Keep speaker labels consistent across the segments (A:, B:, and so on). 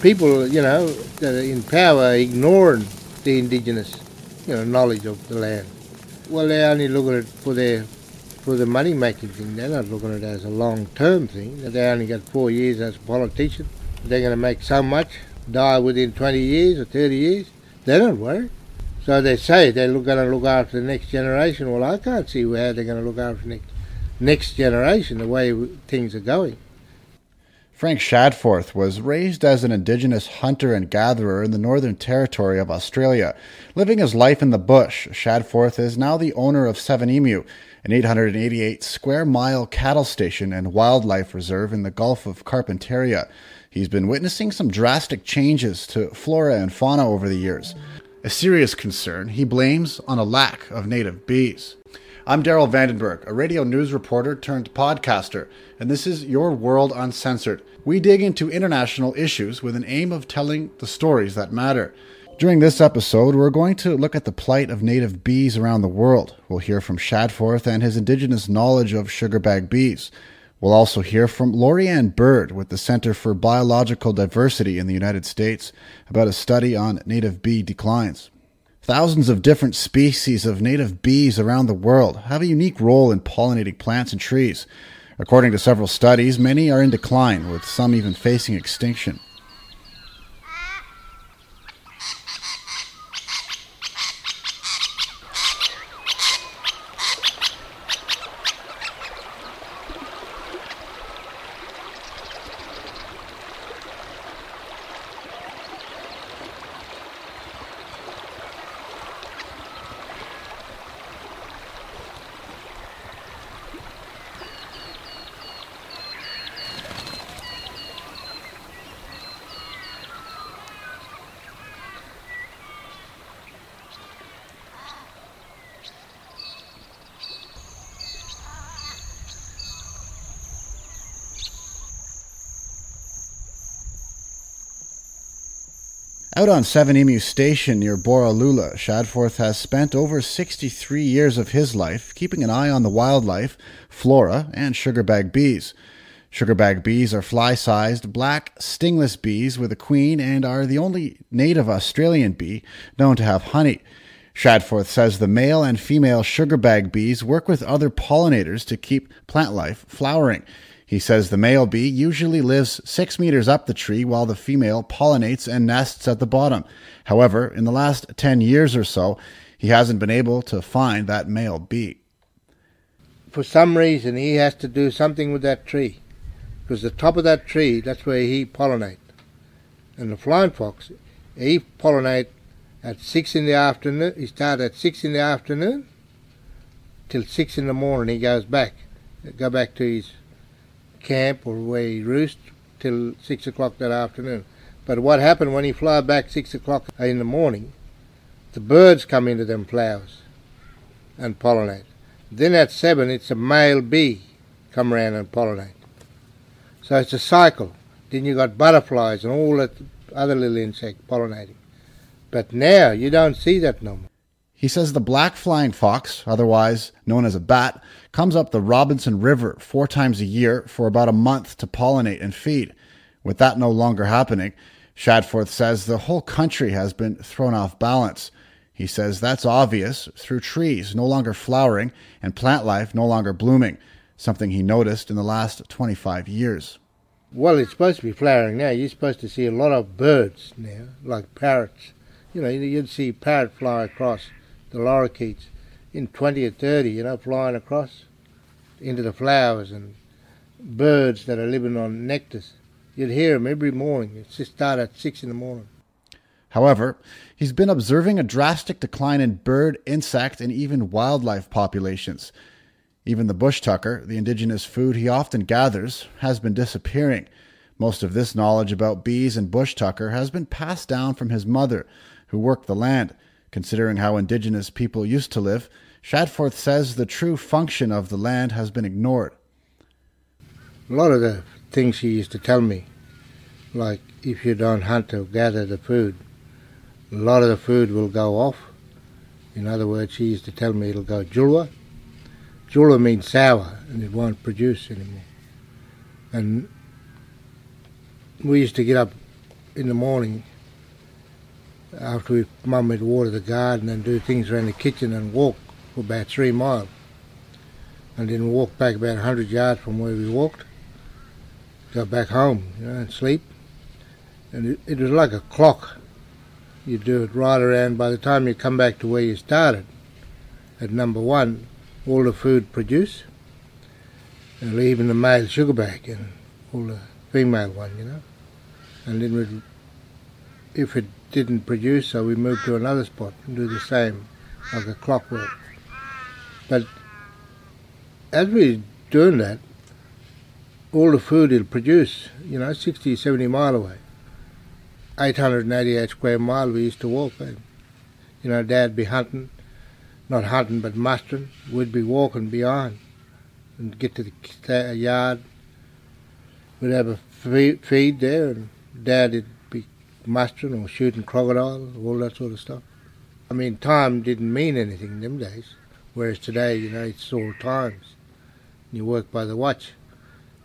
A: people, you know, that are in power ignoring the indigenous, you know, knowledge of the land. Well, they're only look at it for their for the money making thing. They're not looking at it as a long term thing. They only got four years as a politician. They're going to make so much, die within 20 years or 30 years. They don't worry. So they say they're going to look after the next generation. Well, I can't see how they're going to look after the next, next generation the way things are going.
B: Frank Shadforth was raised as an Indigenous hunter and gatherer in the Northern Territory of Australia. Living his life in the bush, Shadforth is now the owner of Seven Emu, an 888 square mile cattle station and wildlife reserve in the Gulf of Carpentaria. He's been witnessing some drastic changes to flora and fauna over the years. A serious concern he blames on a lack of native bees. I'm Daryl Vandenberg, a radio news reporter turned podcaster, and this is Your World Uncensored. We dig into international issues with an aim of telling the stories that matter. During this episode, we're going to look at the plight of native bees around the world. We'll hear from Shadforth and his indigenous knowledge of sugarbag bees. We'll also hear from Lori-Ann Burd with the Center for Biological Diversity in the United States about a study on native bee declines. Thousands of different species of native bees around the world have a unique role in pollinating plants and trees. According to several studies, many are in decline, with some even facing extinction. Out on Seven Emu Station near Borroloola, Shadforth has spent over 63 years of his life keeping an eye on the wildlife, flora, and sugarbag bees. Sugarbag bees are fly sized, black, stingless bees with a queen and are the only native Australian bee known to have honey. Shadforth says the male and female sugarbag bees work with other pollinators to keep plant life flowering. He says the male bee usually lives six meters up the tree while the female pollinates and nests at the bottom. However, in the last 10 years or so, he hasn't been able to find that male bee.
A: For some reason, he has to do something with that tree. Because the top of that tree, that's where he pollinate. And the flying fox, he pollinate at 6 in the afternoon. He start at 6 in the afternoon till 6 in the morning. He goes back, go back to his camp or where he roost till six o'clock that afternoon. But what happened when he fly back six o'clock in the morning? The birds come into them flowers and pollinate. Then at seven, it's a male bee come around and pollinate. So it's a cycle. Then you got butterflies and all that other little insect pollinating. But now you don't see that no more.
B: He says the black flying fox, otherwise known as a bat, comes up the Robinson River four times a year for about a month to pollinate and feed. With that no longer happening, Shadforth says the whole country has been thrown off balance. He says that's obvious through trees no longer flowering and plant life no longer blooming, something he noticed in the last 25 years.
A: Well, it's supposed to be flowering now. You're supposed to see a lot of birds now, like parrots. You know, you'd see parrot fly across the lorikeets in 20 or 30, you know, flying across into the flowers and birds that are living on nectars. You'd hear them every morning. It's just started at 6 in the morning.
B: However, he's been observing a drastic decline in bird, insect, and even wildlife populations. Even the bush tucker, the indigenous food he often gathers, has been disappearing. Most of this knowledge about bees and bush tucker has been passed down from his mother, who worked the land. Considering how indigenous people used to live, Shadforth says the true function of the land has been ignored.
A: A lot of the things she used to tell me, like if you don't hunt or gather the food, a lot of the food will go off. In other words, she used to tell me it'll go julwa. Julwa means sour and it won't produce anymore. And we used to get up in the morning after we mum would water the garden and do things around the kitchen and walk for about three miles. And then walk back about 100 yards from where we walked, go back home, you know, and sleep. And it, it was like a clock. You do it right around, by the time you come back to where you started, at number one, all the food produced, and even the male sugar bag and all the female one, you know. And then we'd, if it didn't produce, so we moved to another spot and do the same, like a clockwork. But as we're doing that, all the food it'll produce, you know, 60, 70 mile away. 888 square mile we used to walk. And, you know, Dad'd be hunting, not hunting but mustering. We'd be walking behind and get to the yard. We'd have a feed there, and Dad'd mustering or shooting crocodiles, all that sort of stuff. I mean, time didn't mean anything in them days, whereas today, you know, it's all times. You work by the watch.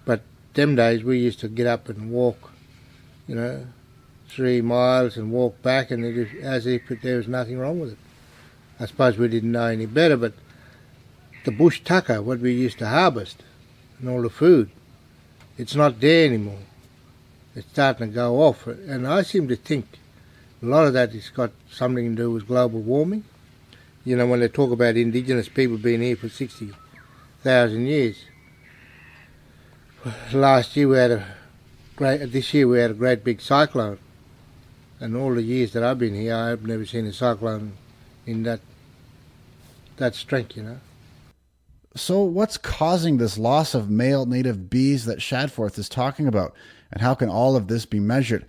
A: But them days we used to get up and walk, you know, three miles and walk back, and it was as if there was nothing wrong with it. I suppose we didn't know any better, but the bush tucker, what we used to harvest, and all the food, it's not there anymore. It's starting to go off, and I seem to think a lot of that has got something to do with global warming. You know, when they talk about indigenous people being here for 60,000 years. Last year we had a great, this year we had a great big cyclone and all the years that I've been here, I've never seen a cyclone in that that strength, you know.
B: So, what's causing this loss of male native bees that Shadforth is talking about, and how can all of this be measured?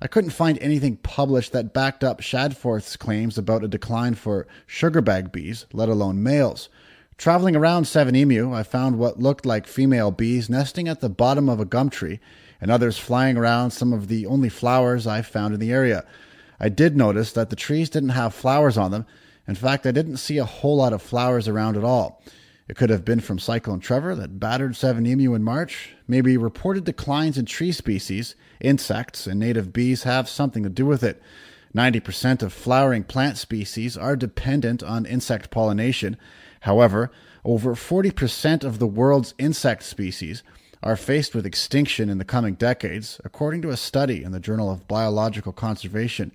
B: I couldn't find anything published that backed up Shadforth's claims about a decline for sugarbag bees, let alone males. Traveling around Seven Emu, I found what looked like female bees nesting at the bottom of a gum tree and others flying around some of the only flowers I found in the area. I did notice that the trees didn't have flowers on them. In fact, I didn't see a whole lot of flowers around at all. It could have been from Cyclone Trevor that battered Seven Emu in March. Maybe reported declines in tree species, insects, and native bees have something to do with it. 90% of flowering plant species are dependent on insect pollination. However, over 40% of the world's insect species are faced with extinction in the coming decades, according to a study in the Journal of Biological Conservation.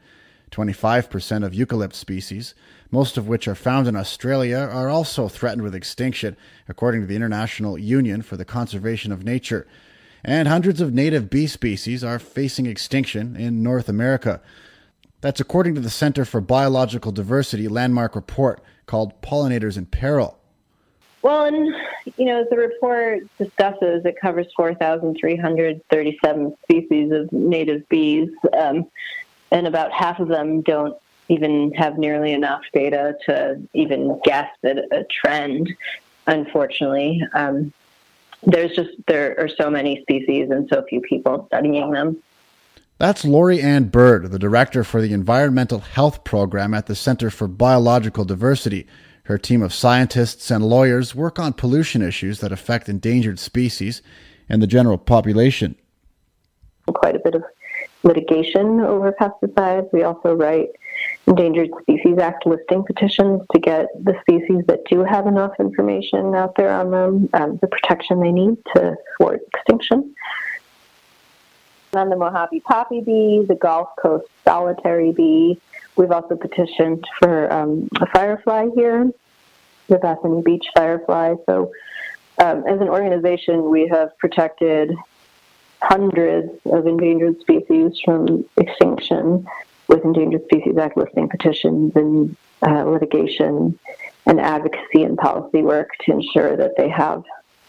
B: 25% of eucalypt species, most of which are found in Australia, are also threatened with extinction, according to the International Union for the Conservation of Nature. And hundreds of native bee species are facing extinction in North America. That's according to the Center for Biological Diversity landmark report called Pollinators in Peril.
C: Well, and you know, the report discusses, it covers 4,337 species of native bees, um, and about half of them don't even have nearly enough data to even guess at a trend. Unfortunately, um, there's just there are so many species and so few people studying them.
B: That's Lori Ann Burd, the director for the Environmental Health Program at the Center for Biological Diversity. Her team of scientists and lawyers work on pollution issues that affect endangered species and the general population.
C: Quite a bit of litigation over pesticides. We also write Endangered Species Act listing petitions to get the species that do have enough information out there on them um, the protection they need to thwart extinction. On the Mojave poppy bee, the Gulf Coast solitary bee, We've also petitioned for um, a firefly here, the Bethany Beach firefly. So, um, as an organization, we have protected hundreds of endangered species from extinction with Endangered Species Act listing petitions and uh, litigation and advocacy and policy work to ensure that they have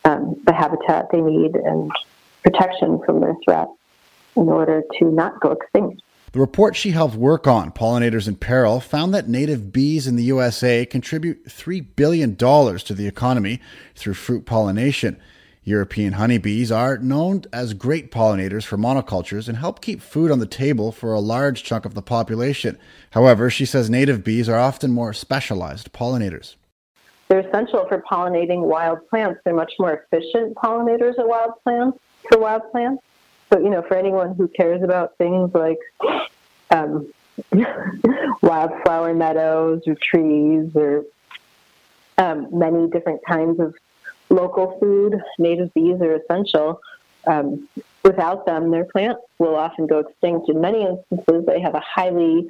C: um, the habitat they need and protection from their threats in order to not go extinct.
B: The report she helped work on, Pollinators in Peril, found that native bees in the USA contribute $3 billion to the economy through fruit pollination. European honeybees are known as great pollinators for monocultures and help keep food on the table for a large chunk of the population. However, she says native bees are often more specialized pollinators.
C: They're essential for pollinating wild plants. They're much more efficient pollinators of wild plants for wild plants So, you know, for anyone who cares about things like um, wildflower meadows or trees or um, many different kinds of local food, native bees are essential. Um, without them, their plants will often go extinct. In many instances, they have a highly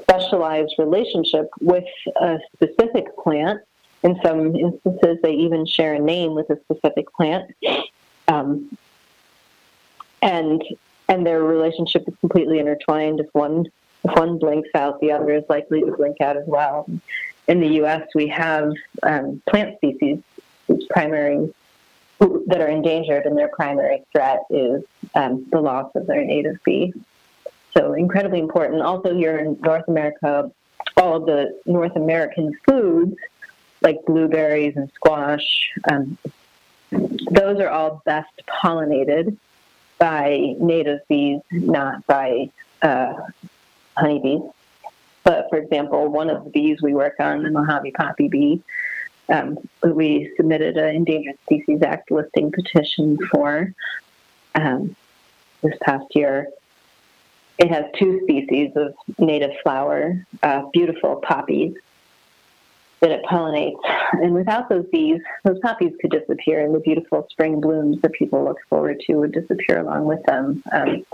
C: specialized relationship with a specific plant. In some instances, they even share a name with a specific plant. Um, and and their relationship is completely intertwined. If one if one blinks out, the other is likely to blink out as well. In the U.S., we have um, plant species primary that are endangered, and their primary threat is um, the loss of their native bee. So incredibly important. Also, here in North America, all of the North American foods like blueberries and squash, um, those are all best pollinated by native bees, not by uh, honeybees. But for example, one of the bees we work on, the Mojave poppy bee, um, we submitted an Endangered Species Act listing petition for um, this past year. It has two species of native flower, uh, beautiful poppies that it pollinates. And without those bees, those poppies could disappear, and the beautiful spring blooms that people look forward to would disappear along with them. Um,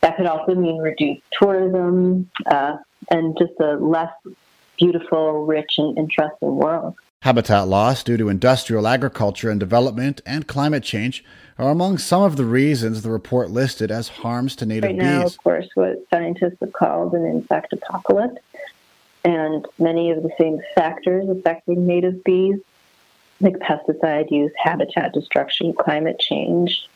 C: that could also mean reduced tourism uh, and just a less beautiful, rich, and interesting world.
B: Habitat loss due to industrial agriculture and development and climate change are among some of the reasons the report listed as harms to native
C: right
B: bees.
C: now, of course, what scientists have called an insect apocalypse, and many of the same factors affecting native bees, like pesticide use, habitat destruction, climate change,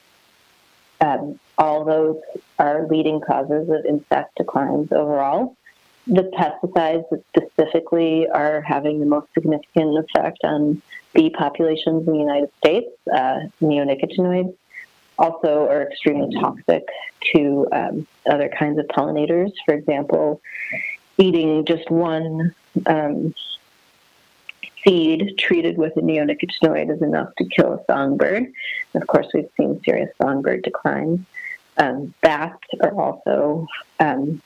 C: um, all those are leading causes of insect declines overall. The pesticides specifically are having the most significant effect on bee populations in the United States, uh, neonicotinoids, also are extremely toxic to um, other kinds of pollinators. For example, eating just one um, seed treated with a neonicotinoid is enough to kill a songbird. And of course, we've seen serious songbird declines. Um, bats are also um,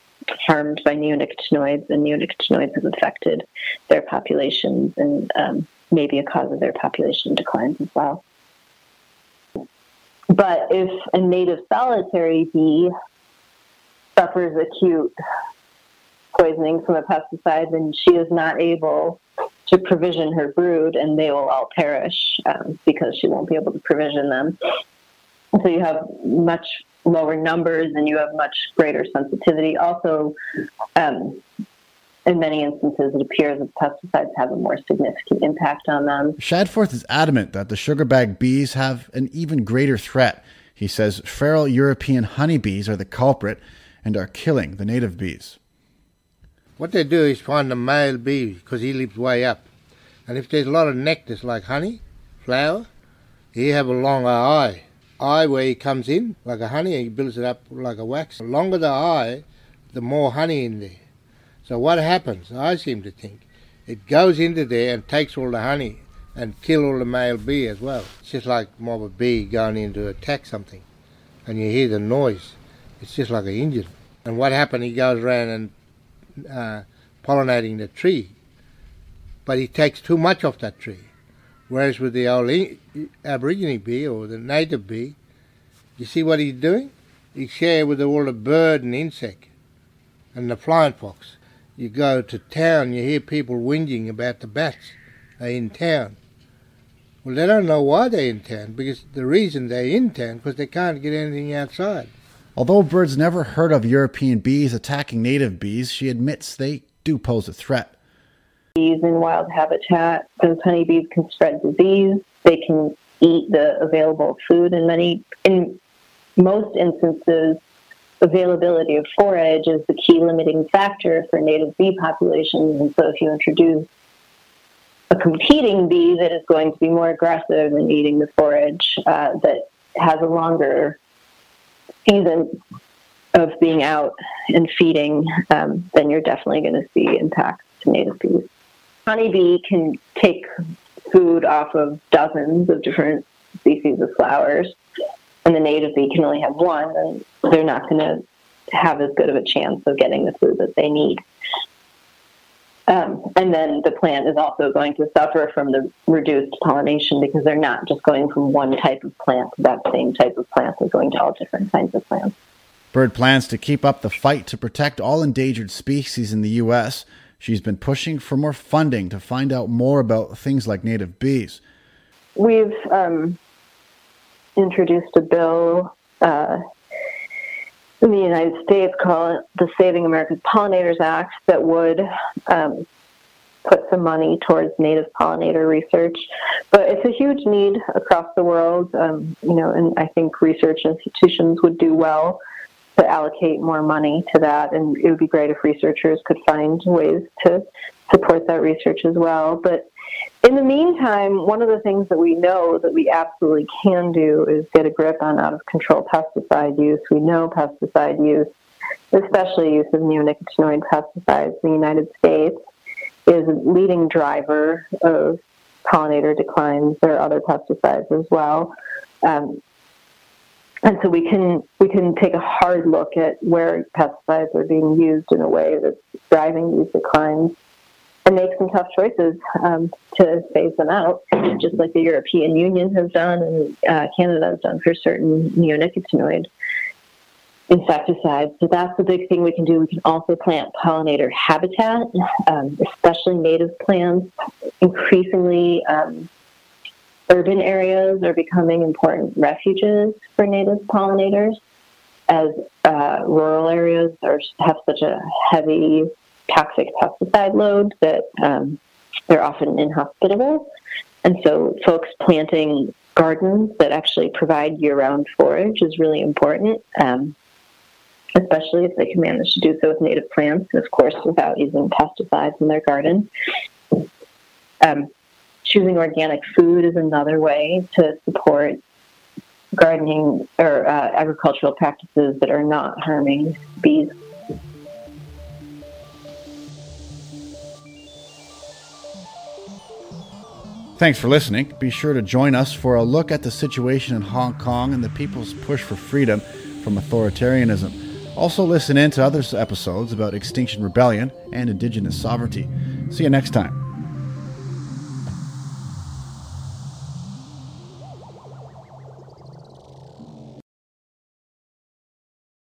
C: harmed by neonicotinoids, and neonicotinoids have affected their populations and um, may be a cause of their population declines as well. But if a native solitary bee suffers acute poisoning from a pesticide, then she is not able to provision her brood, and they will all perish um, because she won't be able to provision them. So you have much lower numbers and you have much greater sensitivity. Also, um, in many instances, it appears that pesticides have a more significant impact on them.
B: Shadforth is adamant that the sugarbag bees have an even greater threat. He says feral European honeybees are the culprit and are killing the native bees.
A: What they do is find the male bee because he lives way up. And if there's a lot of nectar, like honey, flower, he have a longer eye. Eye where he comes in, like a honey, he builds it up like a wax. The longer the eye, the more honey in there. So what happens, I seem to think, it goes into there and takes all the honey and kill all the male bee as well. It's just like mob of bee going in to attack something. And you hear the noise. It's just like an engine. And what happened, he goes around and uh, pollinating the tree, but he takes too much of that tree. Whereas with the old Aborigine bee or the native bee, you see what he's doing? He share with all the bird and insect and the flying fox. You go to town, you hear people whinging about the bats. They're in town. Well, they don't know why they're in town because the reason they're in town because they can't get anything outside.
B: Although Burd's never heard of European bees attacking native bees, she admits they do pose a threat.
C: Bees in wild habitat, those honeybees can spread disease. They can eat the available food in many, in most instances, availability of forage is the key limiting factor for native bee populations. And so if you introduce a competing bee that is going to be more aggressive in eating the forage uh, that has a longer season of being out and feeding, um, then you're definitely going to see impacts to native bees. Honeybee can take food off of dozens of different species of flowers. and the native bee can only have one, then they're not going to have as good of a chance of getting the food that they need. Um, and then the plant is also going to suffer from the reduced pollination because they're not just going from one type of plant to that same type of plant. They're going to all different kinds of plants.
B: Burd plans to keep up the fight to protect all endangered species in the U.S. She's been pushing for more funding to find out more about things like native bees.
C: We've um, introduced a bill uh, in the United States called the Saving America's Pollinators Act that would um, put some money towards native pollinator research. But it's a huge need across the world, um, you know, and I think research institutions would do well to allocate more money to that. And it would be great if researchers could find ways to support that research as well. But in the meantime, one of the things that we know that we absolutely can do is get a grip on out of control pesticide use. We know pesticide use, especially use of neonicotinoid pesticides in the United States, is a leading driver of pollinator declines. There are other pesticides as well. Um, and so we can we can take a hard look at where pesticides are being used in a way that's driving these declines and make some tough choices um, to phase them out, just like the European Union has done and uh, Canada has done for certain neonicotinoid insecticides. So that's the big thing we can do. We can also plant pollinator habitat, um, especially native plants. Increasingly, um, urban areas are becoming important refuges for native pollinators, as uh, rural areas are, have such a heavy toxic pesticide load that um, they're often inhospitable. And so, folks planting gardens that actually provide year round forage is really important, um, especially if they can manage to do so with native plants, of course, without using pesticides in their garden. Um, choosing organic food is another way to support gardening or uh, agricultural practices that are not harming bees.
B: Thanks for listening. Be sure to join us for a look at the situation in Hong Kong and the people's push for freedom from authoritarianism. Also, listen in to other episodes about Extinction Rebellion and Indigenous sovereignty. See you next time.